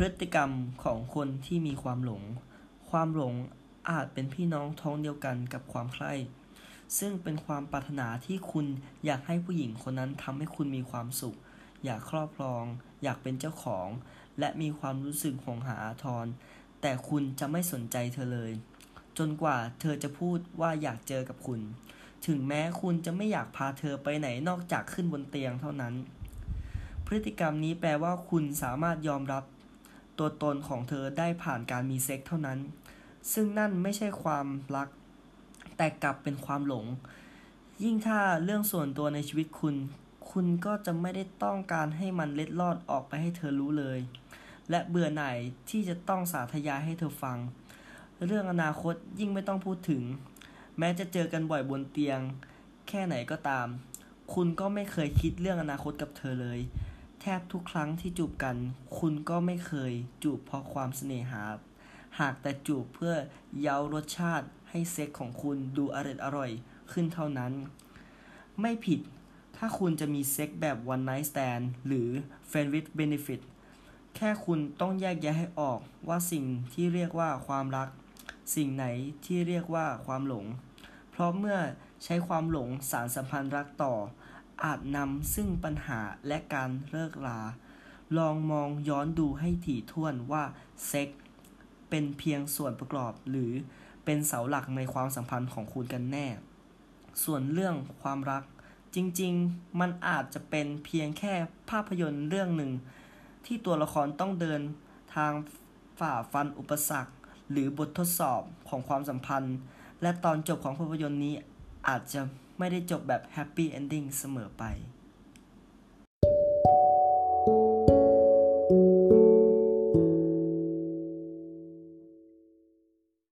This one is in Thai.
พฤติกรรมของคนที่มีความหลง ความหลงอาจเป็นพี่น้องท้องเดียวกันกับความใคร่ ซึ่งเป็นความปรารถนาที่คุณอยากให้ผู้หญิงคนนั้นทำให้คุณมีความสุข อยากครอบครอง อยากเป็นเจ้าของ และมีความรู้สึกหงหาอาทร แต่คุณจะไม่สนใจเธอเลย จนกว่าเธอจะพูดว่าอยากเจอกับคุณ ถึงแม้คุณจะไม่อยากพาเธอไปไหนนอกจากขึ้นบนเตียงเท่านั้น พฤติกรรมนี้แปลว่าคุณสามารถยอมรับ ตัวตนของเธอได้ผ่านการมีเซ็กเท่านั้น ซึ่งนั่นไม่ใช่ความรัก แต่กลับเป็นความหลง ยิ่งถ้าเรื่องส่วนตัวในชีวิตคุณ คุณก็จะไม่ได้ต้องการให้มันเล็ดลอดออกไปให้เธอรู้เลย และเบื่อหน่ายที่จะต้องสาธยายให้เธอฟัง เรื่องอนาคตยิ่งไม่ต้องพูดถึง แม้จะเจอกันบ่อยบนเตียง แค่ไหนก็ตาม คุณก็ไม่เคยคิดเรื่องอนาคตกับเธอเลย ทบทุกครั้งที่จูบกัน คุณก็ไม่เคยจูบเพราะความเสน่หา หากแต่จูบเพื่อเย้ารสชาติให้เซ็กของคุณดูอร่อยอร่อยขึ้นเท่านั้น ไม่ผิด ถ้าคุณจะมีเซ็กแบบ one night stand หรือ friend with benefit แค่คุณต้องแยกแยะให้ออกว่าสิ่งที่เรียกว่าความรัก สิ่งไหนที่เรียกว่าความหลง เพราะเมื่อใช้ความหลงสารสัมพันธ์รักต่อ อาจนำซึ่งปัญหาและการเลิกลา ลองมองย้อนดูให้ถี่ถ้วนว่าเซ็กเป็นเพียงส่วนประกอบหรือเป็นเสาหลักในความสัมพันธ์ของคุณกันแน่ ส่วนเรื่องความรักจริงๆ มันอาจจะเป็นเพียงแค่ภาพยนตร์เรื่องหนึ่ง ที่ตัวละครต้องเดินทางฝ่าฟันอุปสรรค หรือบททดสอบของความสัมพันธ์ และตอนจบของภาพยนตร์นี้อาจจะ ไม่ได้จบแบบแฮปปี้เอนดิ้งเสมอไป